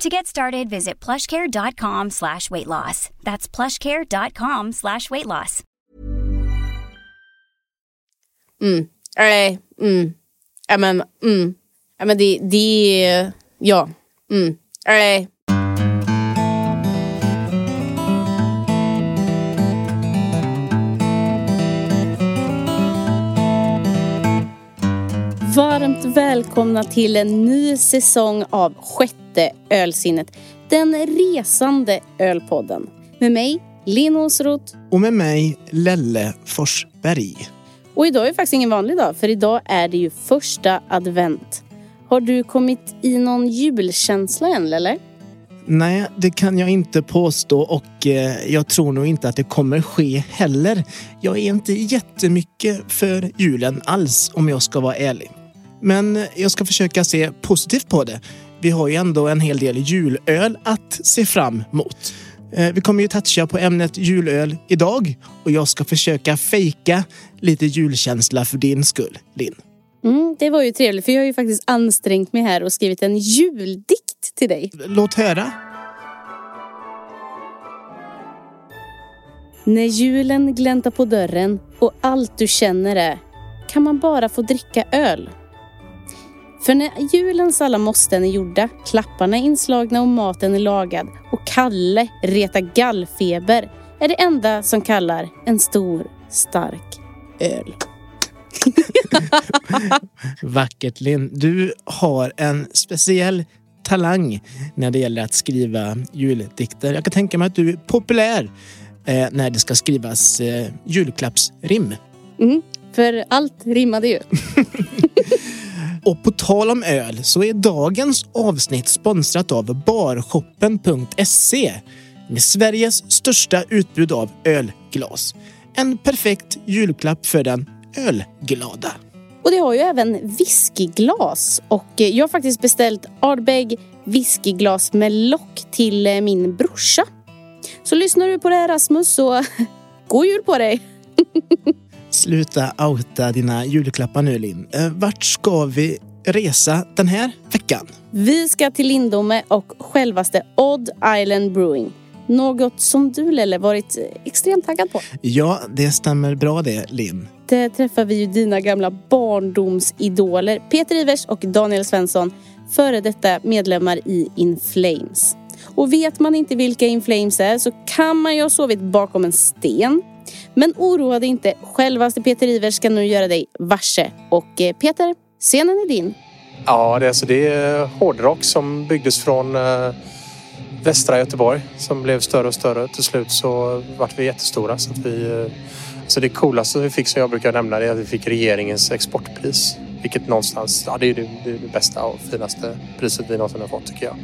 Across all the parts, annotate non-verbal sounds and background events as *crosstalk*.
To get started, visit plushcare.com slash weight loss. That's plushcare.com slash weight loss. Mm. Nej, mm. Ja, men, mm. Ja, men det, det... Ja. Mm. Nej. Varmt välkomna till en ny säsong av Sjätte ölsinnet. Den resande ölpodden. Med mig, Linn Åsroth. Och med mig, Lelle Forsberg. Och idag är faktiskt ingen vanlig dag, för idag är det ju första advent. Har du kommit i någon julkänsla än, eller? Nej, det kan jag inte påstå och eh, jag tror nog inte att det kommer ske heller. Jag är inte jättemycket för julen alls om jag ska vara ärlig. Men jag ska försöka se positivt på det. Vi har ju ändå en hel del julöl att se fram emot. Eh, vi kommer ju toucha på ämnet julöl idag och jag ska försöka fejka lite julkänsla för din skull, Linn. Mm, det var ju trevligt för jag har ju faktiskt ansträngt mig här och skrivit en juldikt till dig. Låt höra. När julen gläntar på dörren och allt du känner är kan man bara få dricka öl. För när julens alla måsten är gjorda, klapparna är inslagna och maten är lagad och Kalle retar gallfeber är det enda som kallar en stor, stark öl. *laughs* Vackert Linn. Du har en speciell talang när det gäller att skriva juldikter. Jag kan tänka mig att du är populär eh, när det ska skrivas eh, julklappsrim. Mm, för allt rimmade ju. *laughs* Och på tal om öl så är dagens avsnitt sponsrat av barshoppen.se med Sveriges största utbud av ölglas. En perfekt julklapp för den ölglada. Och det har ju även whiskyglas och jag har faktiskt beställt Ardbeg whiskyglas med lock till eh, min brorsa. Så lyssnar du på det här Rasmus så *laughs* god jul på dig! *laughs* Sluta outa dina julklappar nu Linn. Eh, Vart ska vi resa den här veckan? Vi ska till Lindome och självaste Odd Island Brewing. Något som du Lelle varit extremt taggad på. Ja, det stämmer bra det Linn. Där träffar vi ju dina gamla barndomsidoler Peter Ivers och Daniel Svensson, före detta medlemmar i In Flames. Och vet man inte vilka In Flames är så kan man ju ha sovit bakom en sten. Men oroa dig inte, självaste Peter Ivers ska nu göra dig varse. Och eh, Peter, scenen är din. Ja, det är, alltså, det är hårdrock som byggdes från eh, västra Göteborg som blev större och större. Till slut så vart vi jättestora. Så, att vi, eh, så det coolaste vi fick som jag brukar nämna det är att vi fick regeringens exportpris. Vilket någonstans, ja det är det, det, är det bästa och finaste priset vi någonsin har fått tycker jag.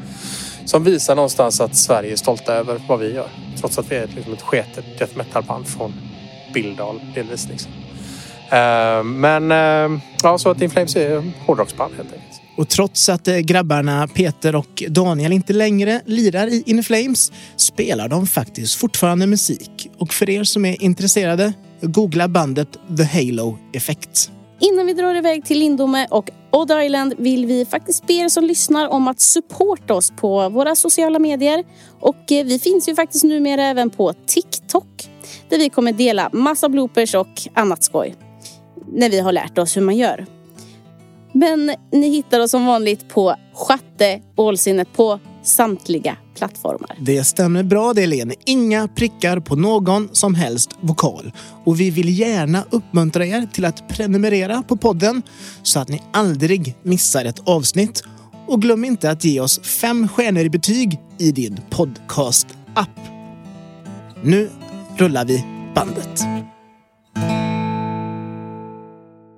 Som visar någonstans att Sverige är stolta över vad vi gör. Trots att vi är liksom ett sketet death metal-band från Billdal delvis. Liksom. Uh, men uh, ja, så att In Flames är hårdrocksband helt enkelt. Och trots att eh, grabbarna Peter och Daniel inte längre lirar i In Flames spelar de faktiskt fortfarande musik. Och för er som är intresserade, googla bandet The Halo Effect. Innan vi drar iväg till Lindome och Odd Island vill vi faktiskt be er som lyssnar om att supporta oss på våra sociala medier. Och eh, vi finns ju faktiskt numera även på TikTok där vi kommer dela massa bloopers och annat skoj. När vi har lärt oss hur man gör. Men ni hittar oss som vanligt på Schatte Ålsinnet på samtliga plattformar. Det stämmer bra det Lene. Inga prickar på någon som helst vokal. Och vi vill gärna uppmuntra er till att prenumerera på podden så att ni aldrig missar ett avsnitt. Och glöm inte att ge oss fem stjärnor i betyg i din podcast-app. Nu rullar vi bandet.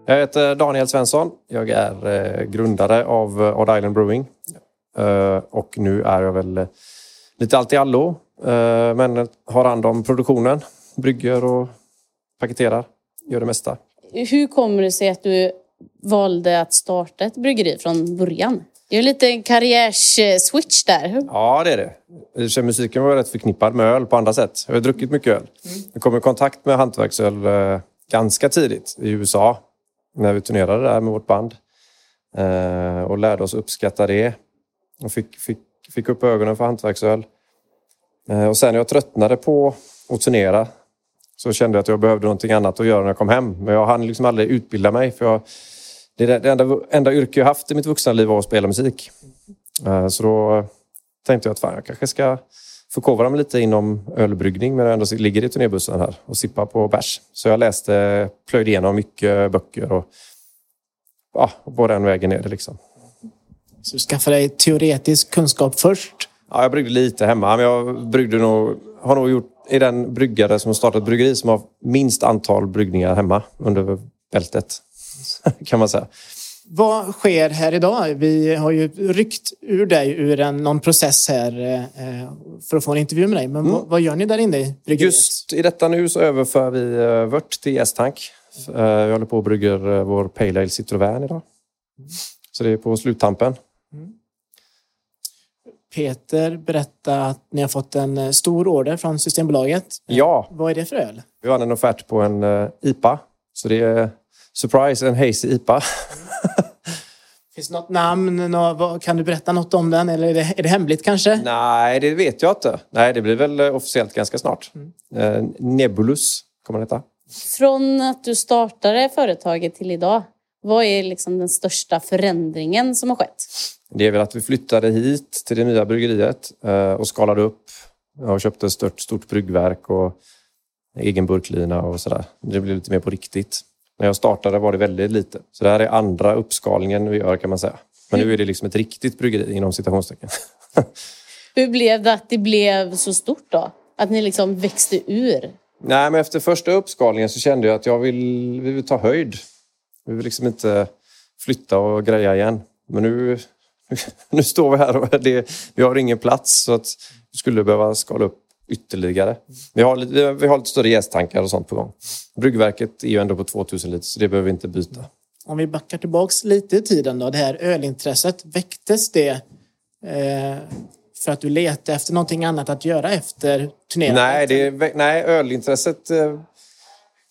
Jag heter Daniel Svensson. Jag är eh, grundare av eh, Odd Island Brewing. Eh, och nu är jag väl eh, lite allt i allo. Eh, men har hand om produktionen, brygger och paketerar, gör det mesta. Hur kommer det sig att du valde att starta ett bryggeri från början? Det är ju lite en karriärs-switch där. Ja, det är det. I musiken var rätt förknippad med öl på andra sätt. Jag har druckit mycket öl. Jag kom i kontakt med hantverksöl ganska tidigt i USA när vi turnerade där med vårt band. Och lärde oss uppskatta det. Och fick, fick, fick upp ögonen för hantverksöl. Eh, och sen när jag tröttnade på att turnera så kände jag att jag behövde någonting annat att göra när jag kom hem. Men jag hann liksom aldrig utbilda mig. För jag, det, är det enda, enda yrke jag haft i mitt vuxna liv var att spela musik. Eh, så då tänkte jag att fan, jag kanske ska förkovra mig lite inom ölbryggning men jag ändå ligger i turnébussen här och sippar på bärs. Så jag läste, plöjde igenom mycket böcker och ja, och på den vägen är det liksom. Så du skaffar dig teoretisk kunskap först. Ja, jag bryggde lite hemma, men jag bryggde nog, har nog gjort, är den bryggare som har startat bryggeri som har minst antal bryggningar hemma under bältet. *laughs* kan man säga. Vad sker här idag? Vi har ju ryckt ur dig ur en, någon process här eh, för att få en intervju med dig. Men vad, vad gör ni där inne i bryggeriet? Just i detta nu så överför vi eh, vört till. Eh, Jag håller på och brygger eh, vår Pale Ale Citroën idag. Så det är på sluttampen. Peter berättade att ni har fått en eh, stor order från Systembolaget. Ja, Vad är det för öl? vi har en offert på en eh, IPA. Så det är surprise, en hazy IPA. *laughs* Finns det något namn? Kan du berätta något om den? Eller är det, är det hemligt kanske? Nej, det vet jag inte. Nej, det blir väl eh, officiellt ganska snart. Eh, Nebulus kommer den heta. Från att du startade företaget till idag, vad är liksom den största förändringen som har skett? Det är väl att vi flyttade hit till det nya bryggeriet eh, och skalade upp. Jag köpte ett stort, stort bryggverk och egen burklina och sådär. Det blev lite mer på riktigt. När jag startade var det väldigt lite. Så det här är andra uppskalningen vi gör kan man säga. Men nu är det liksom ett riktigt bryggeri inom citationstecken. *laughs* Hur blev det att det blev så stort då? Att ni liksom växte ur? Nej, men efter första uppskalningen så kände jag att jag vill, vi vill ta höjd. Vi vill liksom inte flytta och greja igen. Men nu, *laughs* nu står vi här och det, vi har ingen plats så att vi skulle behöva skala upp ytterligare. Vi har, lite, vi har lite större jästankar och sånt på gång. Bryggverket är ju ändå på 2000 liter så det behöver vi inte byta. Om vi backar tillbaks lite i tiden då. Det här ölintresset. Väcktes det eh, för att du letade efter någonting annat att göra efter turnerandet? Nej, det, nej, ölintresset eh,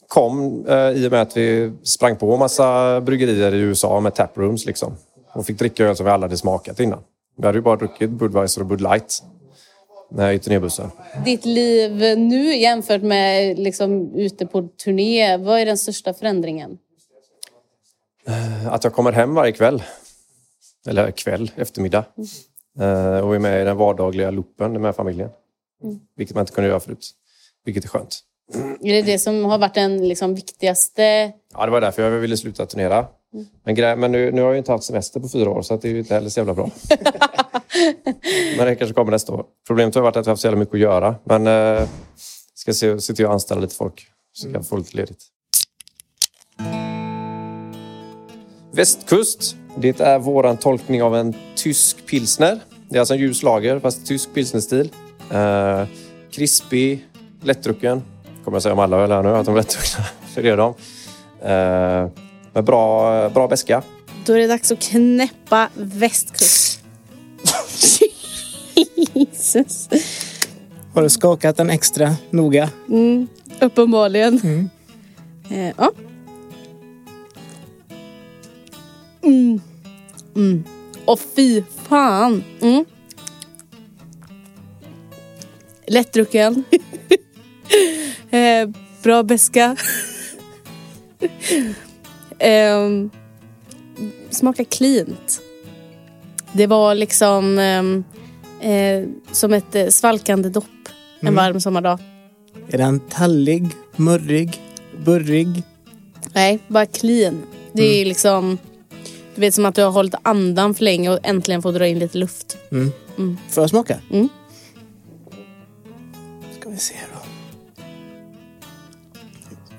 kom eh, i och med att vi sprang på massa bryggerier i USA med taprooms liksom. Och fick dricka öl som vi aldrig hade smakat innan. Vi hade ju bara druckit Budweiser och Bud Light när i turnébussen. Ditt liv nu jämfört med liksom ute på turné, vad är den största förändringen? Att jag kommer hem varje kväll. Eller kväll, eftermiddag. Eh, och är med i den vardagliga loopen med familjen. Vilket man inte kunde göra förut. Vilket är skönt. Är det det som har varit den liksom viktigaste? Ja, det var därför jag ville sluta turnera. Men, men nu, nu har jag ju inte haft semester på fyra år så det är ju inte heller så jävla bra. *laughs* men det kanske kommer nästa år. Problemet har varit att jag har haft så jävla mycket att göra. Men eh, ska se, se till att anställa lite folk så jag kan få lite ledigt. Västkust. Det är våran tolkning av en tysk pilsner. Det är alltså en ljus lager fast tysk pilsnerstil. Eh, krispig, lättdrucken. Kommer jag säga om alla öl här nu att de är lättdruckna. För *laughs* det är de. Eh, med bra, bra beska. Då är det dags att knäppa västkust. *laughs* Jesus. Har du skakat den extra noga? Mm, uppenbarligen. Eh, ja. Mm. Mm. Och fy fan. Mm. Lättdrucken. *laughs* eh, bra beska. Ehm, smakar cleant. Det var liksom ehm, eh, som ett eh, svalkande dopp en varm sommardag. Är den tallig, murrig, burrig? Nej, bara clean. Det är liksom... Du vet som att du har hållit andan för länge och äntligen får dra in lite luft. Får jag smaka? Mm. Ska vi se då.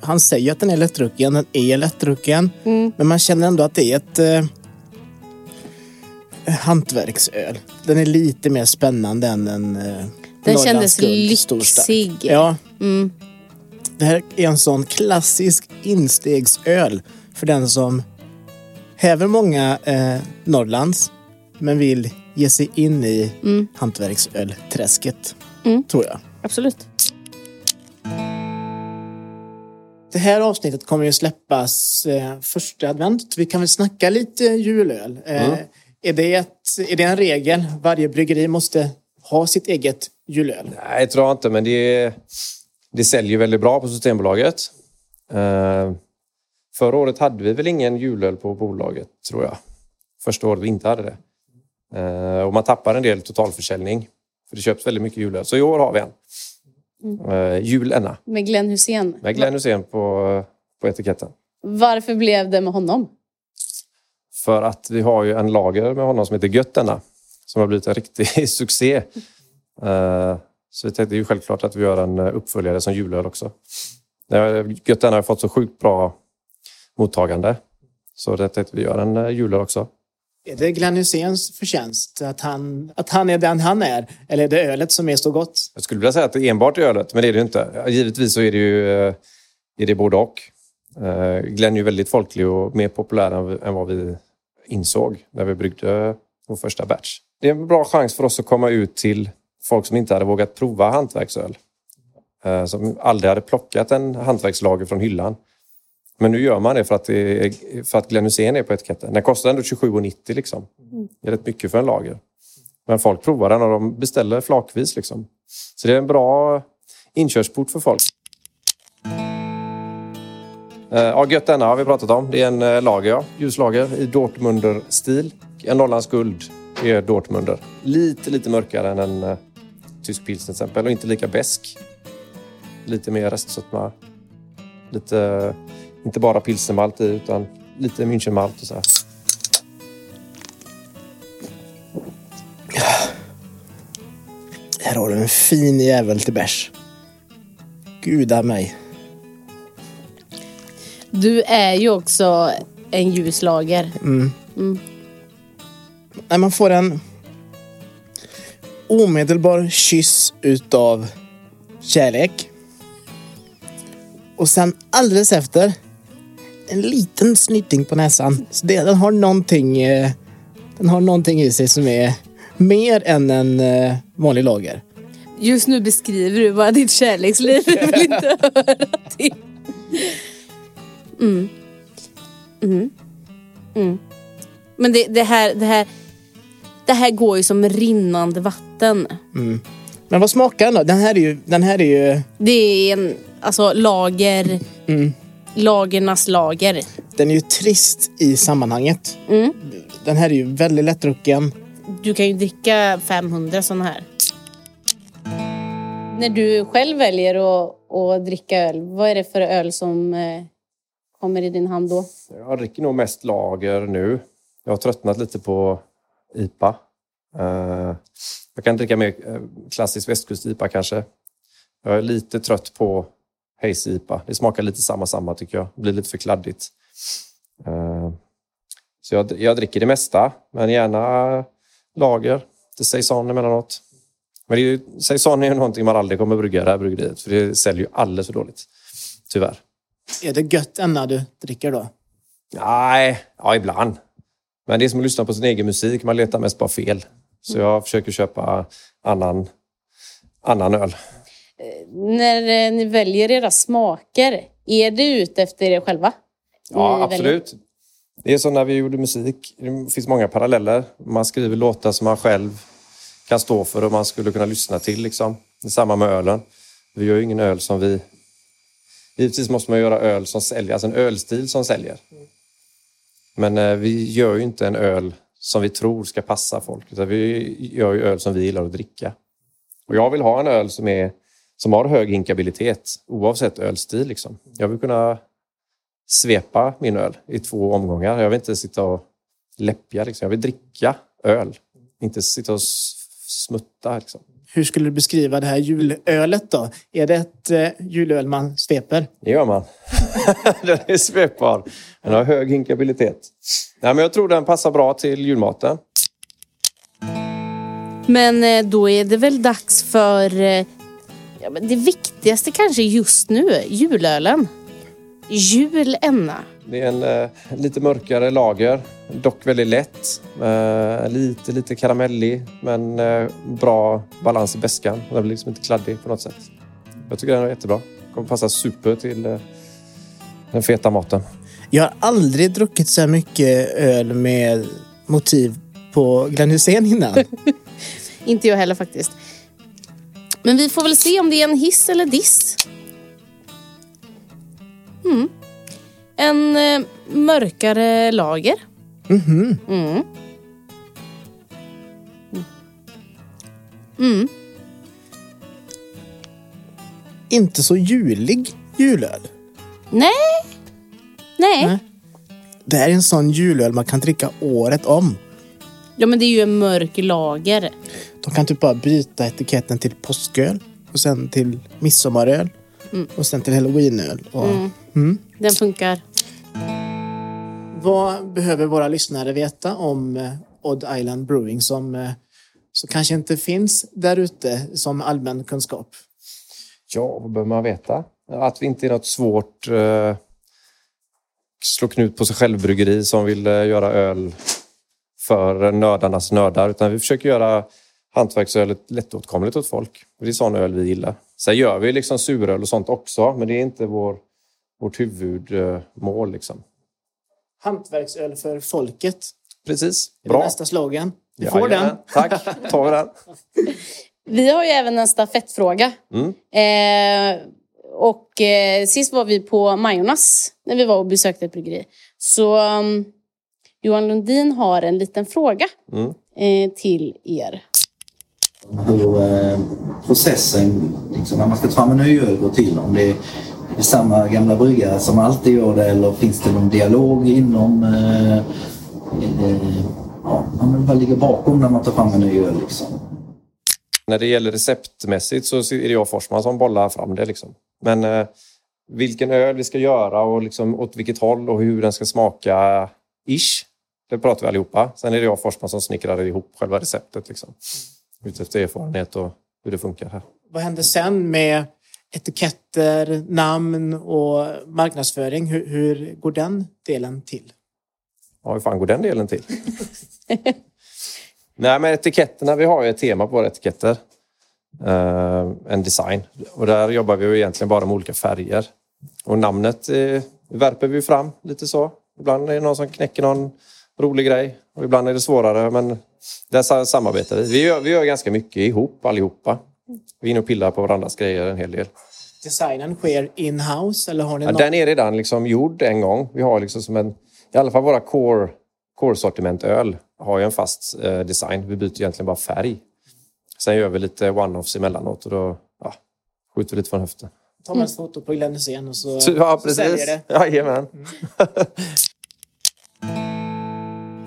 Han säger att den är lättdrucken. Den är lättdrucken. Mm. Men man känner ändå att det är ett eh, hantverksöl. Den är lite mer spännande än en eh, Den kändes lyxig. Ja, Mm. Det här är en sån klassisk instegsöl för den som häver många eh, Norrlands men vill ge sig in i Mm. hantverksölträsket. Mm. Tror jag. Absolut. Det här avsnittet kommer ju släppas eh, första advent. Vi kan väl snacka lite julöl. Eh, är, det ett, är det en regel? Varje bryggeri måste ha sitt eget julöl. Nej, jag tror inte, men det, det säljer väldigt bra på Systembolaget. Eh, förra året hade vi väl ingen julöl på bolaget, tror jag. Första året vi inte hade det. Eh, och man tappar en del totalförsäljning. För det köps väldigt mycket julöl. Så i år har vi en. Eh, Julenna Med Glenn Hussein. med Glenn Hussein på, på etiketten. Varför blev det med honom? För att vi har ju en lager med honom som heter Göttenna. Som har blivit en riktig *laughs* succé. Eh, Så vi tänkte ju självklart att vi gör en eh, uppföljare som julöl också. Göttenna har fått så sjukt bra mottagande. Så det tänkte vi göra en julöl också. Är det Glenn Hyséns förtjänst att han, att han är den han är? Eller är det ölet som är så gott? Jag skulle vilja säga att det är enbart ölet, men det är det ju inte. Givetvis så är det ju eh, är det både och. Eh, Glenn är ju väldigt folklig och mer populär än, vad vi insåg när vi bryggde vår första batch. Det är en bra chans för oss att komma ut till folk som inte hade vågat prova hantverksöl. Eh, som aldrig hade plockat en hantverkslager från hyllan. Men nu gör man det för att, är, för att Glenn Hysén är på etiketten. Den kostar ändå 27,90 liksom. Det är rätt mycket för en lager. Men folk provar den och de beställer flakvis. Liksom. Så det är en bra inkörsport för folk. Eh, ja, Gött denna har vi pratat om. Det är en eh, lager, ja. ljuslager i Dortmunder-stil. En Norrlands guld är Dortmunder. Lite, lite mörkare än en eh, tysk pils till exempel och inte lika besk. Lite mer restsötma. Lite, inte bara pilsnermalt i utan lite Münchenmalt och så här. Här har du en fin jävel till bärs. Guda mig. Du är ju också en ljuslager. Nej, man får en omedelbar kyss utav kärlek. Och sen alldeles efter en liten snyting på näsan. Så det, den har någonting eh, den har någonting i sig som är mer än en eh, vanlig lager. Just nu beskriver du bara ditt kärleksliv. Jag vill inte *laughs* höra till. Mm. Mm. Mm. Men det, det, här, det, här, det här går ju som rinnande vatten. Men vad smakar den då? Den här är ju... Den här är ju Det är en alltså, lager. Lagernas lager. den är ju trist i sammanhanget. Mm. Den här är ju väldigt lättdrucken. Du kan ju dricka 500 sådana här. När du själv väljer att, att dricka öl, vad är det för öl som eh, kommer i din hand då? Jag dricker nog mest lager nu. Jag har tröttnat lite på IPA. Eh, Jag kan dricka mer eh, klassisk västkust-IPA kanske. Jag är lite trött på Hazy IPA. Det smakar lite samma samma tycker jag. Det blir lite för kladdigt. Eh, Så jag, jag dricker det mesta, men gärna lager. Det saison emellanåt. Men det är ju, saison är ju någonting man aldrig kommer brygga i det här bryggeriet. För det säljer ju alldeles för dåligt. Tyvärr. Är det gött ända du dricker då? Nej, ja ibland. Men det är som att lyssna på sin egen musik. Man letar mest bara fel. Så jag försöker köpa annan, annan öl. När eh, ni väljer era smaker, är det ute efter er själva? Ja, Ni väljer- absolut. Det är som när vi gjorde musik. Det finns många paralleller. Man skriver låtar som man själv kan stå för och man skulle kunna lyssna till. Liksom. Det är samma med ölen. Vi gör ju ingen öl som vi... Givetvis måste man göra öl som säljer, alltså en ölstil som säljer. Men eh, vi gör ju inte en öl som vi tror ska passa folk. Utan vi gör ju öl som vi gillar att dricka. Och jag vill ha en öl som, är, som har hög hinkabilitet oavsett ölstil. Liksom. Jag vill kunna svepa min öl i två omgångar. Jag vill inte sitta och läppja. Liksom. Jag vill dricka öl. Inte sitta och smutta. Liksom. Hur skulle du beskriva det här julölet då? Är det ett eh, julöl man sveper? Det gör man. *laughs* den är svepbar. Den har hög hinkabilitet. Nej, men jag tror den passar bra till julmaten. Men eh, då är det väl dags för eh, Ja, men det viktigaste kanske just nu, julölen. Julenna. Det är en eh, lite mörkare lager, dock väldigt lätt. Eh, lite, lite karamellig, men eh, bra balans i beskan. Den blir liksom inte kladdig på något sätt. Jag tycker den är jättebra. Kommer passa super till eh, den feta maten. Jag har aldrig druckit så här mycket öl med motiv på Glenn Hysén innan. *laughs* Inte jag heller faktiskt. Men vi får väl se om det är en hiss eller diss. Mm. En eh, mörkare lager. Mhm. Mm. Mm. Inte så julig julöl. Nej. Nej. Nej. Det här är en sån julöl man kan dricka året om. Ja men det är ju en mörk lager. De kan typ bara byta etiketten till påsköl och sen till midsommaröl och sen till halloweenöl. Och... Mm. Den funkar. Vad behöver våra lyssnare veta om eh, Odd Island Brewing som, eh, som kanske inte finns där ute som allmän kunskap? Ja, vad behöver man veta? Att vi inte är något svårt eh, slå knut på sig själv-bryggeri som vill eh, göra öl för nördarnas nördar. Utan vi försöker göra hantverksölet lättåtkomligt åt folk. Det är sån öl vi gillar. Sen gör vi liksom suröl och sånt också, men det är inte vår, vårt huvudmål. Liksom. Hantverksöl för folket. Precis, Det är bra. nästa slogan. Du får Jajamän. den. Tack, tar vi den. Vi har ju även en stafettfråga. Mm. Eh, och eh, sist var vi på Majornas när vi var och besökte ett bryggeri. Så um, Johan Lundin har en liten fråga Mm. eh, till er hur eh, processen liksom, när man ska ta fram en ny öl går till. Om det är, är samma gamla bryggare som alltid gör det eller finns det någon dialog inom eh, eh, ja, vad ligger bakom när man tar fram en ny öl liksom. När det gäller receptmässigt så är det jag Forsman som bollar fram det. Liksom. Men eh, vilken öl vi ska göra och liksom åt vilket håll och hur den ska smaka ish, det pratar vi allihopa. Sen är det jag Forsman som snickrar ihop själva receptet. Liksom. Utefter erfarenhet och hur det funkar här. Vad händer sen med etiketter, namn och marknadsföring? Hur, hur går den delen till? Ja, hur fan går den delen till? *laughs* Nej, men etiketterna, vi har ju ett tema på våra etiketter. Eh, en design. Och där jobbar vi ju egentligen bara med olika färger. Och namnet eh, värper vi fram lite så. Ibland är det någon som knäcker någon rolig grej. Och ibland är det svårare, men där sa- samarbetar vi. Vi gör, vi gör ganska mycket ihop allihopa. Vi är inne och pillar på varandras grejer en hel del. Designen sker in-house eller har ni Ja, någon? den är redan liksom gjord en gång. Vi har liksom som en, i alla fall våra core, core-sortiment-öl har ju en fast eh, design. Vi byter egentligen bara färg. Sen gör vi lite one-offs emellanåt och då ja, skjuter vi lite från höften. tar man ett foto på Glenn Hysén och så, Ja, så säljer precis. det. Jajamän. *laughs*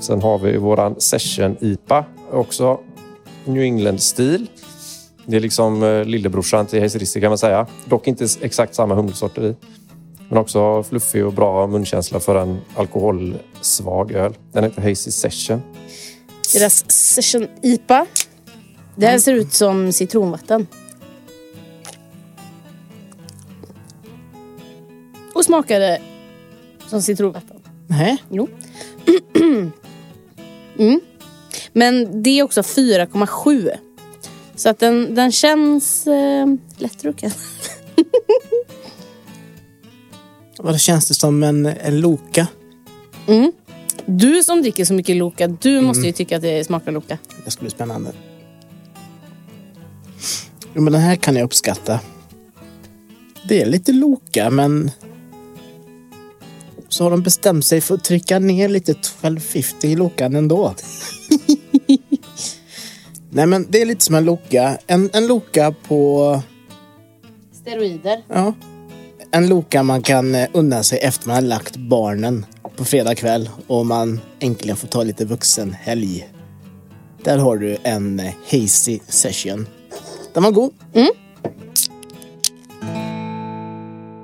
Sen har vi våran Session IPA. Också New England-stil. Det är liksom eh, lillebrorsan till Hazy Rissi kan man säga. Dock inte exakt samma humlesorter i. Men också fluffig och bra munkänsla för en alkoholsvag öl. Den heter Hazy Session. Deras Session IPA. Det här ser ut som citronvatten. Och smakade som citronvatten. Nej. Jo. *clears throat* *clears throat* mm. Men det är också 4,7. Så att den, den känns eh, lättdrucken. *laughs* Vad känns det som en, en Loka? Mm. Du som dricker så mycket Loka, du måste ju tycka att det smakar Loka. Det ska bli spännande. Jo, men den här kan jag uppskatta. Det är lite Loka, men så har de bestämt sig för att trycka ner lite 1250 i Lokan ändå. *laughs* Nej, men det är lite som en Loka. En, en Loka på... Steroider. Ja. En Loka man kan eh, unna sig efter man har lagt barnen på fredag kväll och man äntligen får ta lite vuxen helg. Där har du en eh, hazy session. Den var god.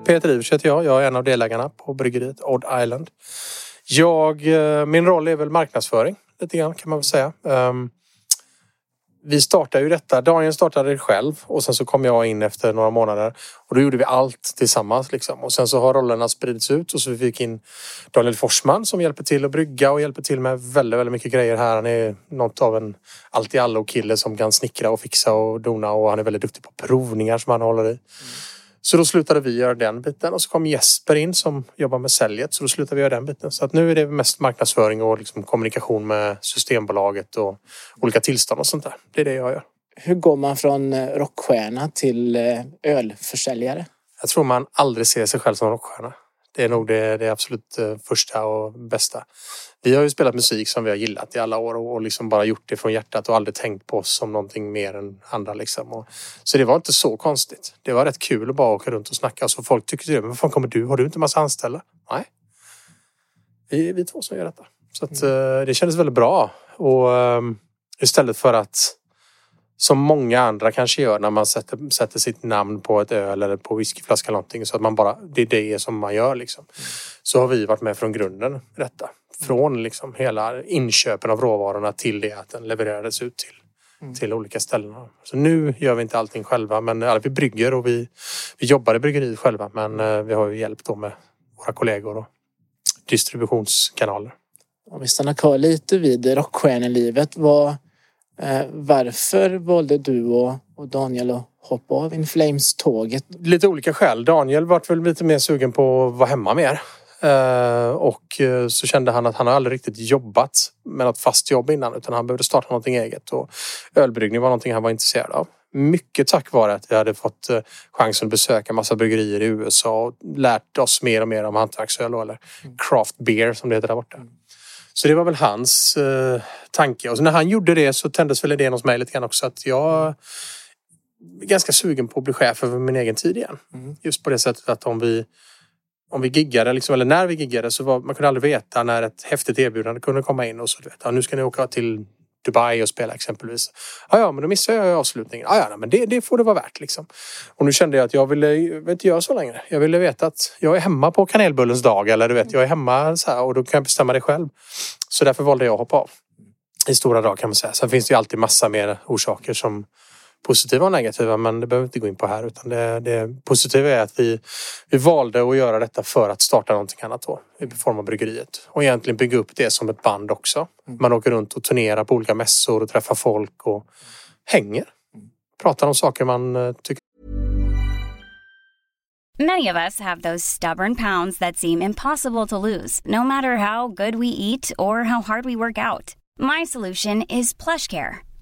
Peter Ivers heter jag. Jag är en av delägarna på bryggeriet Odd Island. Jag, eh, min roll är väl marknadsföring lite grann kan man väl säga. Ehm, vi startade ju detta. Daniel startade det själv och sen så kom jag in efter några månader och då gjorde vi allt tillsammans liksom. Och sen så har rollerna spridits ut och så vi fick in Daniel Forsman som hjälper till att brygga och hjälper till med väldigt, väldigt mycket grejer här. Han är något av en allt i allo kille som kan snickra och fixa och dona och han är väldigt duktig på provningar som han håller i. Mm. Så då slutade vi göra den biten och så kom Jesper in som jobbar med säljet. Så då slutade vi göra den biten. Så att nu är det mest marknadsföring och liksom kommunikation med Systembolaget och olika tillstånd och sånt där. Det är det jag gör. Hur går man från eh, rockstjärna till eh, ölförsäljare? Jag tror man aldrig ser sig själv som rockstjärna. Det är nog det, det absolut eh, första och bästa. Vi har ju spelat musik som vi har gillat i alla år och liksom bara gjort det från hjärtat och aldrig tänkt på oss som någonting mer än andra. Liksom. Och, så det var inte så konstigt. Det var rätt kul att bara åka runt och snacka. Så folk tyckte det. Men vad fan kommer du? Har du inte massa anställda? Nej. Vi är vi två som gör detta. Så att, mm. det kändes väldigt bra. Och um, istället för att som många andra kanske gör när man sätter, sätter sitt namn på ett öl eller på whiskyflaska eller någonting. Så att man bara, det är det som man gör liksom. Så har vi varit med från grunden i detta. Från liksom hela inköpen av råvarorna till det att den levererades ut till, mm. till olika ställen. Så nu gör vi inte allting själva men ja, vi brygger och vi, vi jobbar i bryggeriet själva men eh, vi har ju hjälp då med våra kollegor och distributionskanaler. Om vi stannar kvar lite vid rockstjärnelivet. Vad, varför valde du och, Daniel att hoppa av In Flames-tåget? Lite olika skäl. Daniel var väl lite mer sugen på att vara hemma mer. Eh, och eh, så kände han att han aldrig riktigt jobbat med något fast jobb innan utan han behövde starta någonting eget. Och ölbryggning var någonting han var intresserad av. Mycket tack vare att vi hade fått eh, chansen att besöka massa bryggerier i USA och lärt oss mer och mer om hantverksöl eller craft beer som det heter där borta. Så det var väl hans eh, tanke. Och när han gjorde det så tändes väl idén hos mig lite grann också att jag är ganska sugen på att bli chef över min egen tid igen. Mm. Just på det sättet att om vi om vi giggade, liksom, eller när vi giggade, så var man kunde aldrig veta när ett häftigt erbjudande kunde komma in. Och så, du vet, ja, nu ska ni åka till Dubai och spela exempelvis. Ja, ja, men då missar jag avslutningen. Ah, ja, ja, men det, det får det vara värt liksom. Och nu kände jag att jag ville jag inte göra så längre. Jag ville veta att jag är hemma på kanelbullens dag eller du vet, jag är hemma så här, och då kan jag bestämma det själv. Så därför valde jag att hoppa av. I stora drag kan man säga. Sen finns det ju alltid massa mer orsaker som positiva och negativa men det behöver vi inte gå in på här utan det, det positiva är att vi, vi valde att göra detta för att starta någonting annat då i form av bryggeriet och egentligen bygga upp det som ett band också. Mm. Man åker runt och turnerar på olika mässor och träffar folk och hänger. Pratar om saker man eh, tycker Many of us have those stubborn pounds that seem impossible to lose no matter how good we eat or how hard we work out. My solution is plush care.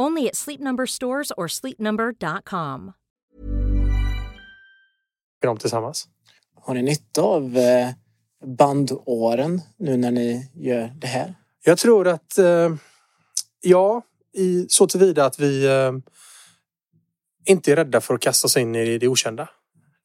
Only at Sleep Number stores or sleepnumber.com. De tillsammans. Har ni nytta av eh, bandåren nu när ni gör det här? Jag tror att eh, ja, i, så tillvida att vi eh, inte är rädda för att kasta oss in i det okända.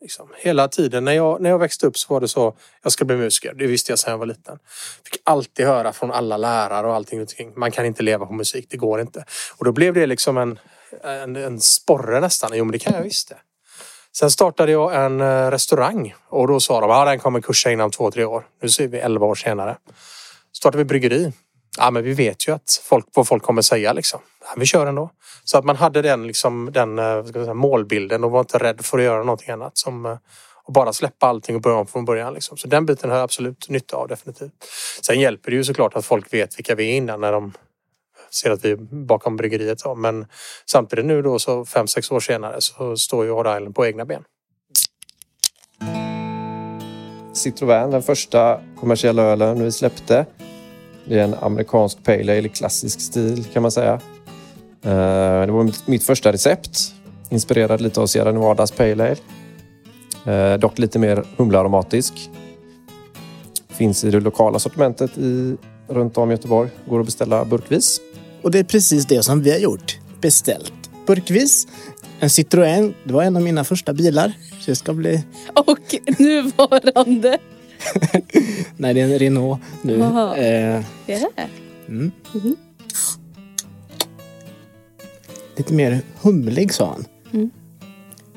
Liksom. Hela tiden. När jag, när jag växte upp så var det så. Jag ska bli musiker. Det visste jag sedan jag var liten. Fick alltid höra från alla lärare och allting. Man kan inte leva på musik. Det går inte. Och då blev det liksom en, en, en sporre nästan. Jo men det kan jag visst det. Sen startade jag en eh, restaurang och då sa de att den kommer kursa inom två, tre år. Nu ser vi elva år senare. Startade vi bryggeri. Ja, men vi vet ju att folk, vad folk kommer säga liksom. Vi kör ändå. Så att man hade den, liksom, den eh, säga, målbilden och var inte rädd för att göra någonting annat. Som, eh, och bara släppa allting och börja om från början. Liksom. Så den biten har jag absolut nytta av definitivt. Sen hjälper det ju såklart att folk vet vilka vi är innan när de ser att vi är bakom bryggeriet. Men samtidigt nu då så fem, sex år senare så står ju Hard Island på egna ben. Citroën, den första kommersiella ölen vi släppte. Det är en amerikansk pale ale i klassisk stil kan man säga. Eh, det var mitt första recept. Inspirerad lite av Sierra Nevadas pale ale. Eh, dock lite mer humlearomatisk. Finns i det lokala sortimentet i, runt om Göteborg. Går att beställa burkvis. Och det är precis det som vi har gjort. Beställt burkvis. En Citroën, det var en av mina första bilar. Så det ska bli... Och nuvarande. *laughs* Nej, det är en Renault nu. Jaha. Eh, Det är det? mm. Lite mer humlig sa han.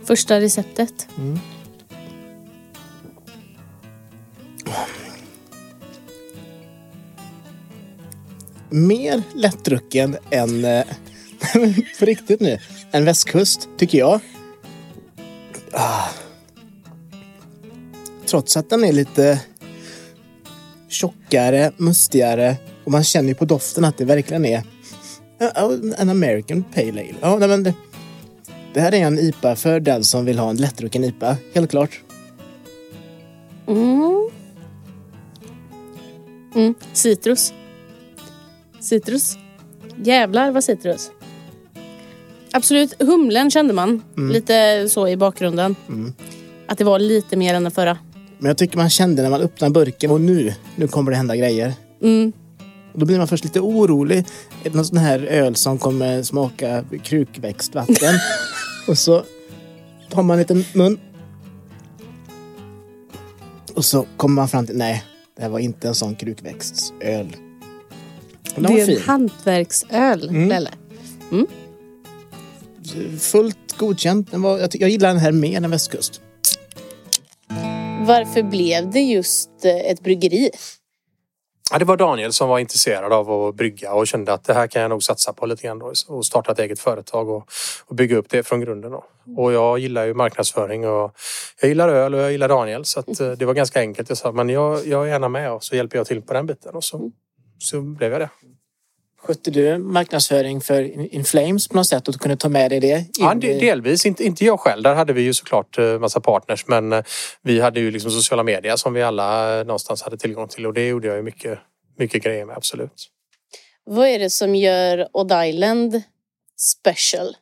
Första receptet. Mer lättdrucken än... Eh, *laughs* på riktigt nu. En västkust, tycker jag. Ah. Trots att den är lite tjockare, mustigare och man känner ju på doften att det verkligen är en American Pale Ale. Ja, nej, men det, det här är en IPA för den som vill ha en lättdrucken IPA, helt klart. Mm. Mm. Citrus. Citrus. Jävlar vad citrus. Absolut, humlen kände man. Lite så i bakgrunden. Att det var lite mer än den förra. Men jag tycker man kände när man öppnade burken och nu, nu kommer det hända grejer. Mm. Och då blir man först lite orolig. Någon sån här öl som kommer smaka krukväxtvatten? *laughs* och så tar man en liten mun. Och så kommer man fram till, nej, det här var inte en sån krukväxtsöl. Den Det var är en hantverksöl, Mm. Lelle. Fullt godkänt. Den var, jag, jag gillar den här mer än västkust. Varför blev det just eh, ett bryggeri? Ja, det var Daniel som var intresserad av att brygga och kände att det här kan jag nog satsa på lite grann då, och starta ett eget företag och, och bygga upp det från grunden. Då. Och jag gillar ju marknadsföring och jag gillar öl och jag gillar Daniel så att, eh, det var ganska enkelt. Jag sa men jag, jag är gärna med och så hjälper jag till på den biten och så, så blev jag det. Skötte du marknadsföring för In- In Flames på något sätt och du kunde ta med dig det? in Ja, delvis. Inte, inte jag själv. Där hade vi ju såklart eh, massa partners men eh, vi hade ju liksom sociala medier som vi alla eh, någonstans hade tillgång till och det gjorde jag ju mycket, mycket grejer med, absolut. Vad är det som gör Odd Island special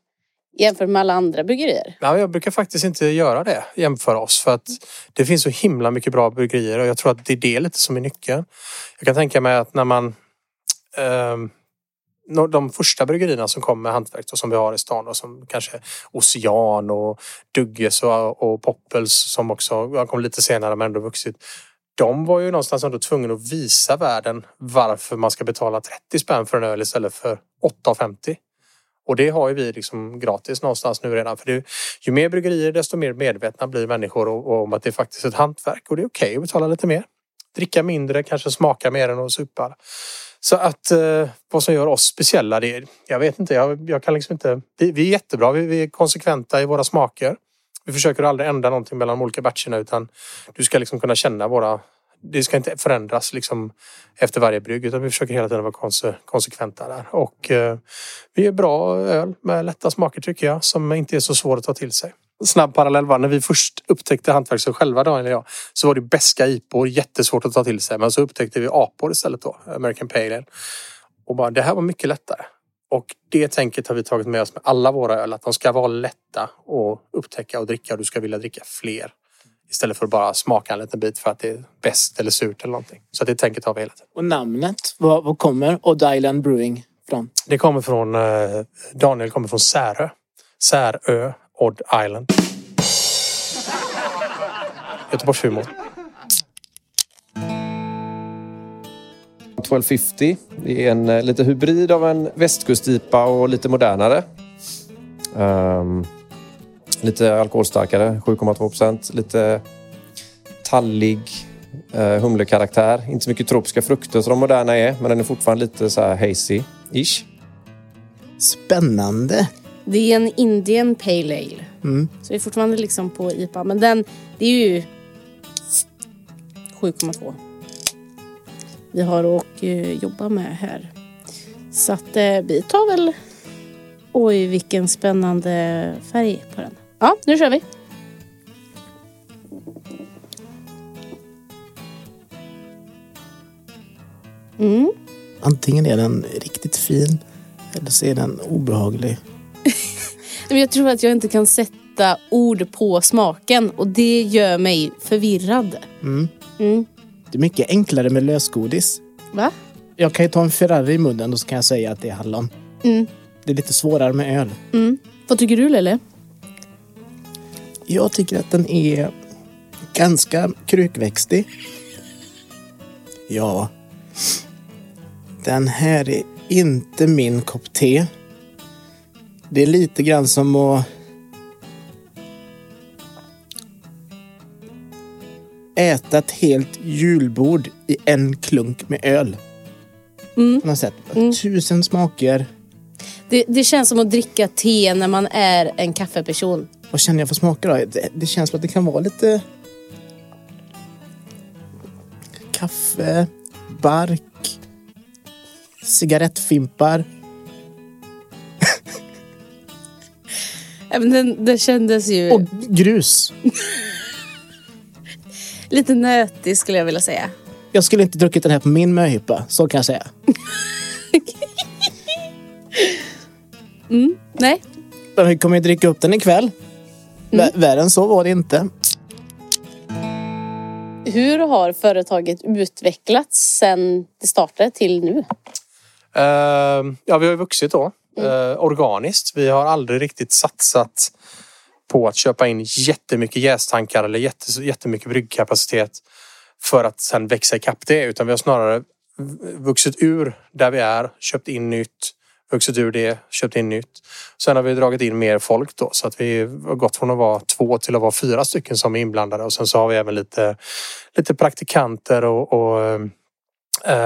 jämfört med alla andra bryggerier? Ja, jag brukar faktiskt inte göra det, jämföra oss. För att det finns så himla mycket bra bryggerier och jag tror att det är det lite som är nyckeln. Jag kan tänka mig att när man... ehm, de första bryggerierna som kom med hantverk som vi har i stan och som kanske Ocean och Dugges och, och Poppels som också kom lite senare men ändå vuxit. De var ju någonstans ändå tvungna att visa världen varför man ska betala 30 spänn för en öl istället för 8,50. Och det har ju vi liksom gratis någonstans nu redan. För det, ju mer bryggerier desto mer medvetna blir människor och- och om att det är faktiskt ett hantverk och det är okej att betala lite mer. Dricka mindre, kanske smaka mer än att supa. Så att eh, vad som gör oss speciella, det är, jag vet inte, jag, jag kan liksom inte. Vi, vi är jättebra, vi, vi är konsekventa i våra smaker. Vi försöker aldrig ändra någonting mellan de olika batcherna utan du ska liksom kunna känna våra det ska inte förändras liksom efter varje brygg utan vi försöker hela tiden vara konse, konsekventa där. Och eh, vi är bra öl med lätta smaker tycker jag som inte är så svår att ta till sig. Snabb parallell var när vi först upptäckte hantverksöl själva Daniel och jag så var det beska IPor jättesvårt att ta till sig men så upptäckte vi apor istället då, American Pale Ale. Och bara det här var mycket lättare. Och det tänket har vi tagit med oss med alla våra öl att de ska vara lätta att upptäcka och dricka och du ska vilja dricka fler. Istället för att bara smaka en liten bit för att det är bäst eller surt eller någonting. Så det tänket har vi hela tiden. Och namnet, vad, vad kommer Odd Island Brewing från? Det kommer från, eh, Daniel kommer från Särö. Särö, Odd Island. Göteborgshumor. 1250. Det är en eh, lite hybrid av en västkustipa och lite modernare. Ehm, lite alkoholstarkare, 7,2 procent. Lite tallig uh, humlekaraktär. Inte så mycket tropiska frukter som de moderna är, men den är fortfarande lite så här hazy-ish. Spännande. Det är en Indian Pale Ale. Mm. Så vi är fortfarande liksom på IPA. Men den, det är ju 7,2. Vi har att eh, jobba med här. Så att eh, vi tar väl... Oj, vilken spännande färg på den. Ja, nu kör vi. Mm. Antingen är den riktigt fin eller så är den obehaglig jag tror att jag inte kan sätta ord på smaken och det gör mig förvirrad. Mm. Mm. Det är mycket enklare med lösgodis. Va? Jag kan ju ta en Ferrari i munnen och så kan jag säga att det är hallon. Mm. Det är lite svårare med öl. Mm. Vad tycker du Lelle? Jag tycker att den är ganska krukväxtig. Ja. Den här är inte min kopp te. Det är lite grann som att äta ett helt julbord i en klunk med öl. Mm. På något sätt. Mm. Tusen smaker. Det, det känns som att dricka te när man är en kaffeperson. Vad känner jag för smaker då? Det, det känns som att det kan vara lite... Kaffe, bark, cigarettfimpar. Även den, det kändes ju Och grus. *laughs* lite nötig skulle jag vilja säga. Jag skulle inte druckit den här på min möhippa, så kan jag säga. *laughs* Nej, Men vi kommer ju dricka upp den ikväll. Mm. Värre än så var det inte. hur har företaget utvecklats sedan det startade till nu? Eh, ja, vi har ju vuxit då. Eh, organiskt. Vi har aldrig riktigt satsat på att köpa in jättemycket jästankar eller jättemycket bryggkapacitet för att sen växa ikapp det. Utan vi har snarare vuxit ur där vi är, köpt in nytt, vuxit ur det, köpt in nytt. Sen har vi dragit in mer folk då så att vi har gått från att vara två till att vara fyra stycken som är inblandade och sen så har vi även lite, lite praktikanter och, och eh,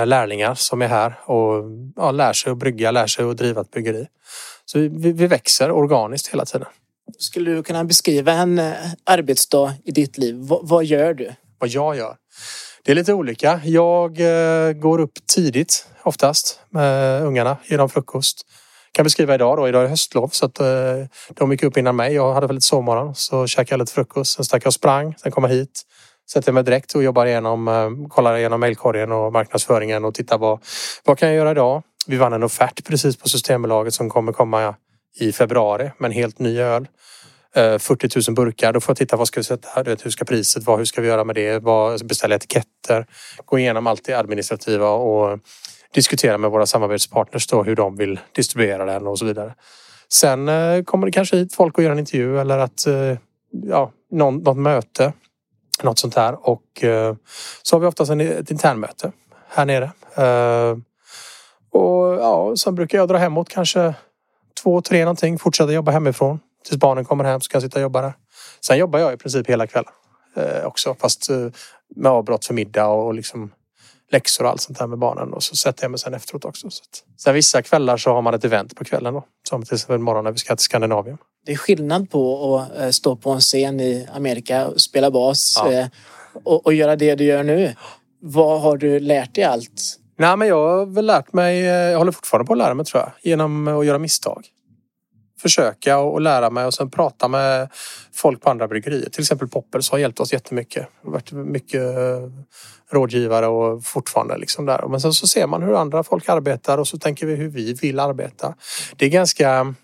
lärlingar som är här och ja, lär sig att brygga, lär sig att driva ett bryggeri. Så vi, vi, växer organiskt hela tiden. Skulle du kunna beskriva en eh, arbetsdag i ditt liv? V- vad gör du? vad jag gör. Det är lite olika. Jag eh, går upp tidigt oftast med ungarna, ger dem frukost. Kan beskriva idag då. Idag är höstlov så att eh, de gick upp innan mig. Jag hade väl lite sovmorgon så käkade jag lite frukost. Sen stack jag och sprang. Sen kom jag hit. Sätter mig direkt och jobbar igenom, eh, kollar igenom mejlkorgen och marknadsföringen och tittar vad, vad kan jag göra idag? Vi vann en offert precis på Systembolaget som kommer komma i februari med en helt ny öl. Eh, 40 000 burkar. Då får jag titta vad ska vi sätta här? Vet, Hur ska priset vara? Hur ska vi göra med det? Vad, beställa etiketter. Gå igenom allt det administrativa och diskutera med våra samarbetspartners då hur de vill distribuera den och så vidare. Sen eh, kommer det kanske hit folk och gör en intervju eller att ja, någon, något möte. Något sånt här och eh, så har vi oftast en, ett internmöte här nere. Eh, och ja, sen brukar jag dra hemåt kanske två, tre någonting. Fortsätta jobba hemifrån tills barnen kommer hem så kan jag sitta och jobba där. Sen jobbar jag i princip hela kvällen eh, också fast eh, med avbrott för middag och liksom läxor och allt sånt där med barnen och så sätter jag mig sen efteråt också. Så att, sen vissa kvällar så har man ett event på kvällen då. Som till exempel imorgon när vi ska till Skandinavien. Det är skillnad på att eh, stå på en scen i Amerika och spela bas Ja. eh, och, och göra det du gör nu. Vad har du lärt dig allt? Nej men jag har väl lärt mig, eh, jag håller fortfarande på att lära mig tror jag, genom att göra misstag. Försöka och och lära mig och sen prata med folk på andra bryggerier. Till exempel Poppels har hjälpt oss jättemycket. Det har varit mycket rådgivare och fortfarande liksom där. Men sen så ser man hur andra folk arbetar och så tänker vi hur vi vill arbeta. Det är ganska,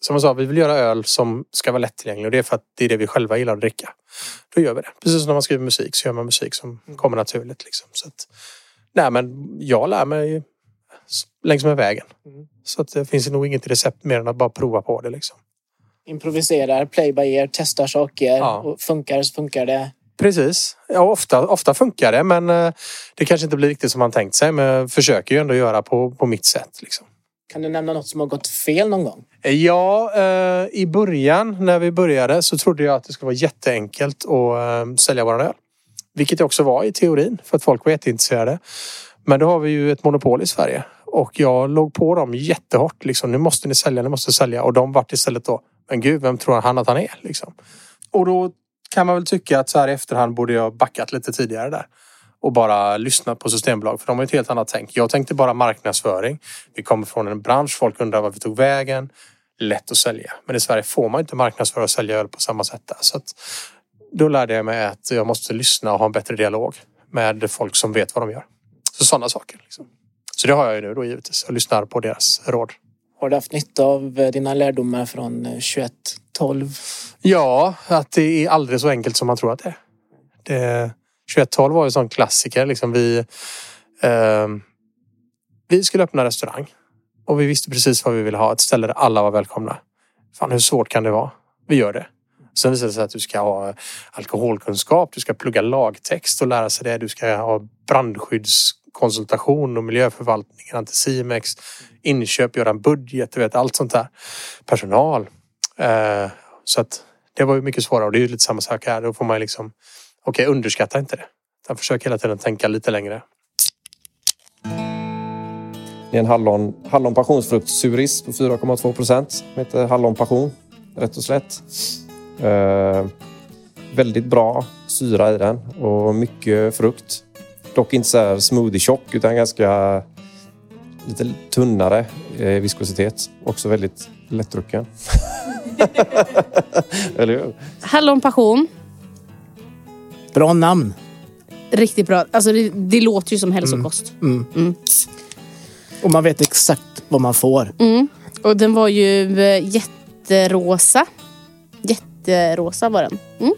som jag sa, vi vill göra öl som ska vara lättillgänglig och det är för att det är det vi själva gillar att dricka. Då gör vi det. Precis som när man skriver musik så gör man musik som kommer naturligt. Liksom. Så att, nej men jag lär mig längs med vägen. Så att det finns nog inget recept mer än att bara prova på det liksom. Improviserar, play by ear, testar saker Ja. och funkar så funkar det. Precis. Ja, ofta, ofta funkar det men eh, det kanske inte blir riktigt som man tänkt sig. Men jag försöker ju ändå göra på, på mitt sätt. Liksom. Kan du nämna något som har gått fel någon gång? Ja, eh, i början när vi började så trodde jag att det skulle vara jätteenkelt att eh, sälja våran öl. Vilket det också var i teorin för att folk var jätteintresserade. Men då har vi ju ett monopol i Sverige. Och jag låg på dem jättehårt. Liksom, nu måste ni sälja, ni måste sälja. Och de vart istället då, men gud, vem tror han att han är? Liksom. Och då kan man väl tycka att så här i efterhand borde jag backat lite tidigare där. Och bara lyssnat på Systembolag. För de har ett helt annat tänk. Jag tänkte bara marknadsföring. Vi kommer från en bransch, folk undrar var vi tog vägen. Lätt att sälja. Men i Sverige får man inte marknadsföra och sälja öl på samma sätt där. Så att, då lärde jag mig att jag måste lyssna och ha en bättre dialog med folk som vet vad de gör. Så sådana saker. Liksom. Så det har jag ju nu då givetvis. Jag lyssnar på deras råd. Har du haft nytta av eh, dina lärdomar från eh, 2112? Ja, att det är aldrig så enkelt som man tror att det är. Det, 2112 var ju en sån klassiker. Liksom vi, eh, vi skulle öppna restaurang och vi visste precis vad vi ville ha. Ett ställe där alla var välkomna. Fan, hur svårt kan det vara? Vi gör det. Sen visade det sig att du ska ha alkoholkunskap, du ska plugga lagtext och lära sig det. Du ska ha brandskyddskonsultation och miljöförvaltning, Anticimex, inköp, göra en budget, du vet allt sånt där. Personal. Eh, så att det var ju mycket svårare och det är ju lite samma sak här. Då får man liksom, okej okay, underskatta inte det. Utan försök hela tiden tänka lite längre. Det är en hallon, hallon passionsfruktsuris på 4,2 procent. Som heter Hallon passion, rätt och slätt. Eh, väldigt bra syra i den och mycket frukt. Dock inte så här smoothie-tjock utan ganska lite tunnare eh, viskositet. Också väldigt lättdrucken. *laughs* Eller hur? Hallon passion. Bra namn. Riktigt bra. Alltså det, det låter ju som hälsokost. Mm. Mm. Och man vet exakt vad man får. Mm. Och den var ju eh, jätterosa. Jätterosa var den. Mm.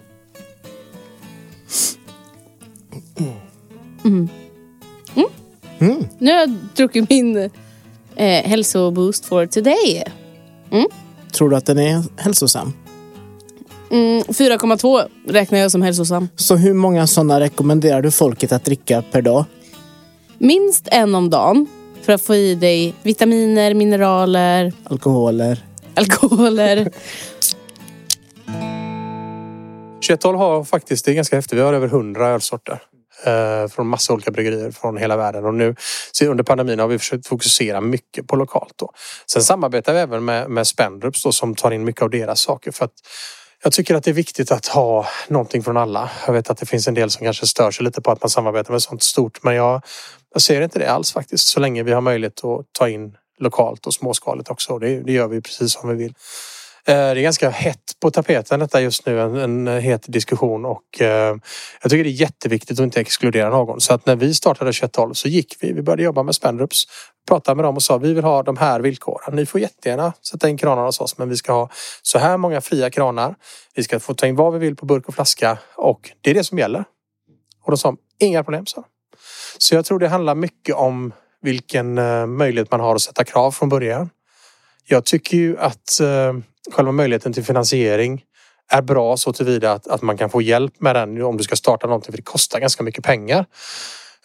Mm. Mm. Nu har jag druckit min eh, hälsoboost for today. Tror du att den är hälsosam? Mm, 4,2 räknar jag som hälsosam. Så hur många sådana rekommenderar du folket att dricka per dag? Minst en om dagen för att få i dig vitaminer, mineraler, Alkoholer? alkoholer. *laughs* 2112 har faktiskt, det är ganska häftigt, vi har över 100 ölsorter. Eh, från massa olika bryggerier från hela världen. Och nu under pandemin har vi försökt fokusera mycket på lokalt. Då. Sen samarbetar vi även med, med Spendrups då, som tar in mycket av deras saker. För att jag tycker att det är viktigt att ha någonting från alla. Jag vet att det finns en del som kanske stör sig lite på att man samarbetar med sånt stort. Men jag, jag ser inte det alls faktiskt. Så länge vi har möjlighet att ta in lokalt och småskaligt också. Det, det gör vi precis som vi vill. Eh, det är ganska hett på tapeten detta just nu, en, en het diskussion och eh, jag tycker det är jätteviktigt att inte exkludera någon. Så att när vi startade 2112 så gick vi, vi började jobba med Spendrups, pratade med dem och sa vi vill ha de här villkoren. Ni får jättegärna sätta in kranar hos oss men vi ska ha så här många fria kranar. Vi ska få ta in vad vi vill på burk och flaska och det är det som gäller. Och de sa inga problem så. Så jag tror det handlar mycket om vilken eh, möjlighet man har att sätta krav från början. Jag tycker ju att eh, själva möjligheten till finansiering är bra så tillvida att, att man kan få hjälp med den om du ska starta någonting för det kostar ganska mycket pengar.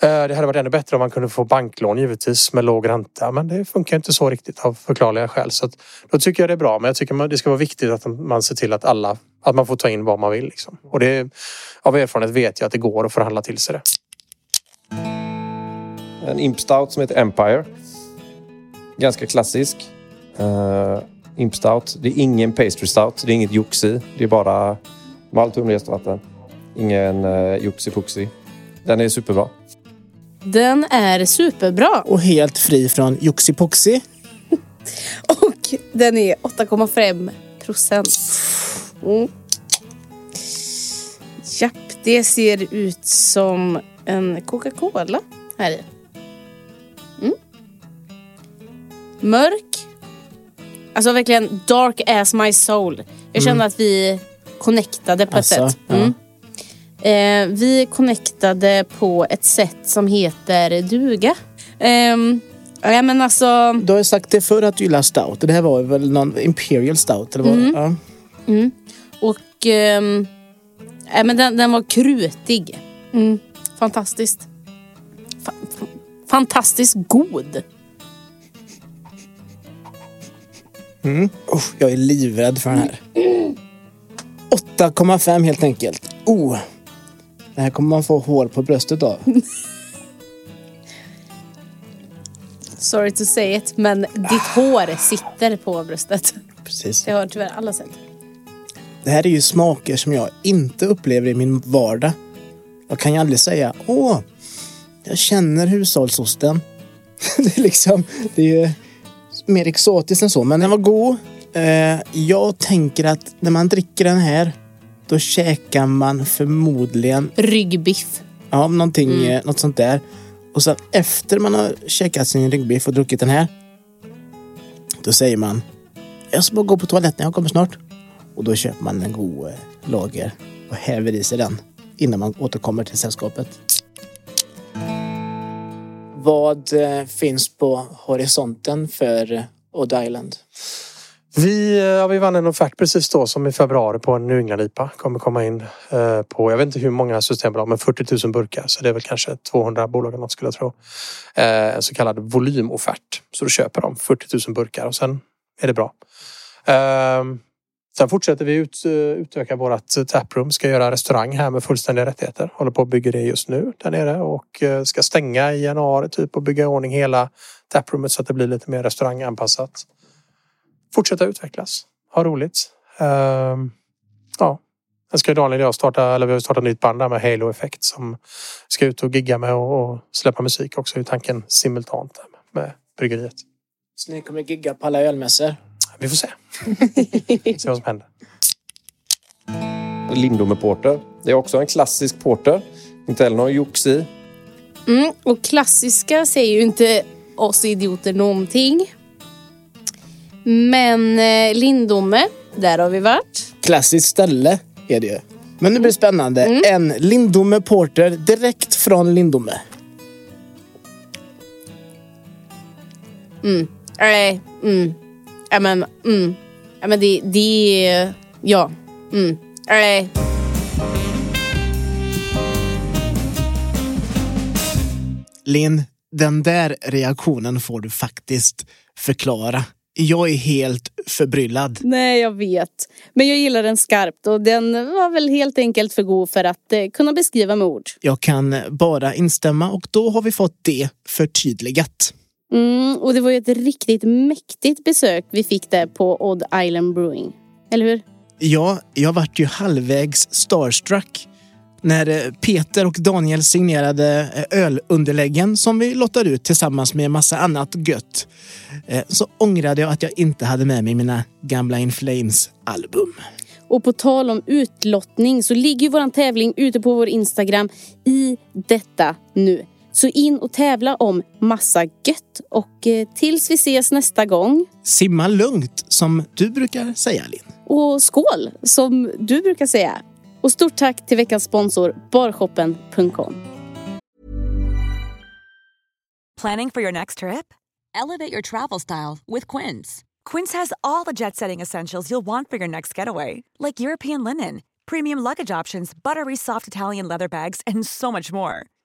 Eh, det hade varit ännu bättre om man kunde få banklån givetvis med låg ränta men det funkar inte så riktigt av förklarliga skäl. Så att, då tycker jag det är bra men jag tycker det ska vara viktigt att man ser till att alla att man får ta in vad man vill. Liksom. Och det, av erfarenhet vet jag att det går att förhandla till sig det. En impstout som heter Empire. Ganska klassisk. Eh, Uh, Imp Stout. Det är ingen pastry stout. Det är inget jox i. Det är bara malt, humle, jäst och vatten. Ingen uh, joxi-foxi. Den är superbra. Den är superbra Och helt fri från joxipoxi. *laughs* och den är 8,5 procent. Mm. Japp, det ser ut som en Coca-Cola här i. Mm. Mörk. Alltså verkligen dark as my soul. Jag kände att vi connectade på Alltså, ett sätt. ja. Mm. Eh, vi connectade på ett sätt som heter duga. Ehm, ja men alltså... Du har ju sagt det förr att du gillar stout. Det här var väl någon Imperial stout? Eller vad? Mm. Ja. Och ehm, ja, men den, den var krutig. Mm. Fantastiskt. Fa- fa- fantastiskt god. Usch, jag är livrädd för den här. 8,5 helt enkelt. Oh. Det här kommer man få hår på bröstet av. *laughs* Sorry to say it, men ditt hår sitter på bröstet. Precis. Det har tyvärr alla sett. Det här är ju smaker som jag inte upplever i min vardag. Jag kan ju aldrig säga åh, jag känner hushållsosten. *laughs* det är liksom, det är ju mer exotiskt än så, men den var god. Eh, jag tänker att när man dricker den här, då käkar man förmodligen Ryggbiff. ja, någonting, eh, något sånt där. Och sen efter man har käkat sin ryggbiff och druckit den här. Då säger man. Jag ska bara gå på toaletten, jag kommer snart. Och då köper man en god eh, lager och häver i sig den innan man återkommer till sällskapet. Vad eh, finns på horisonten för Odd Island? Vi, eh, ja, vi vann en offert precis då som i februari på en New England-IPA. Kommer komma in eh, på, jag vet inte hur många systembolag, men 40 000 burkar. Så det är väl kanske 200 bolag eller något skulle jag tro. Eh, en så kallad volymoffert. Så då köper de 40 000 burkar och sen är det bra. Eh, sen fortsätter vi ut, eh, utöka vårt eh, taproom. Ska göra restaurang här med fullständiga rättigheter. Håller på att bygga det just nu där nere och eh, ska stänga i januari typ och bygga i ordning hela taproomet så att det blir lite mer restauranganpassat fortsätta utvecklas. Ha roligt. Um, ja. Sen ska Daniel och jag starta, eller vi har startat nytt band där med Halo Effect som ska ut och gigga med och, och släppa musik också i tanken simultant med bryggeriet. Så ni kommer gigga på alla ölmässor? Vi får se. *laughs* se vad som händer. Lindome Porter. Det är också en klassisk porter. Inte heller någon jox i. Mm, och klassiska säger ju inte oss idioter någonting. Men eh, Lindome, där har vi varit. Klassiskt ställe är det ju. Men nu blir det spännande. Mm. En Lindome Porter direkt från Lindome. Nej, mm. Ja men, mm. Ja men det, det. Ja. Mm. Nej. Linn, den där reaktionen får du faktiskt förklara. Jag är helt förbryllad. Nej, jag vet. Men jag gillar den skarpt och den var väl helt enkelt för god för att eh, kunna beskriva med ord. Jag kan bara instämma och då har vi fått det förtydligat. Mm, och det var ju ett riktigt mäktigt besök vi fick där på Odd Island Brewing. Eller hur? Ja, jag vart ju halvvägs starstruck när eh, Peter och Daniel signerade eh, ölunderläggen som vi lottade ut tillsammans med massa annat gött. Eh, Så ångrade jag att jag inte hade med mig mina gamla In Flames album. Och på tal om utlottning så ligger ju våran tävling ute på vår Instagram i detta nu. Så in och tävla om massa gött och eh, tills vi ses nästa gång. Simma lugnt, som du brukar säga Linn. Och skål, som du brukar säga. Och stort tack till veckans sponsor barshoppen.com. Planning for your next trip? Elevate your travel style with Quince. Quince has all the jet setting essentials you'll want for your next getaway, like European linen, premium luggage options, buttery soft Italian leather bags, and so much more.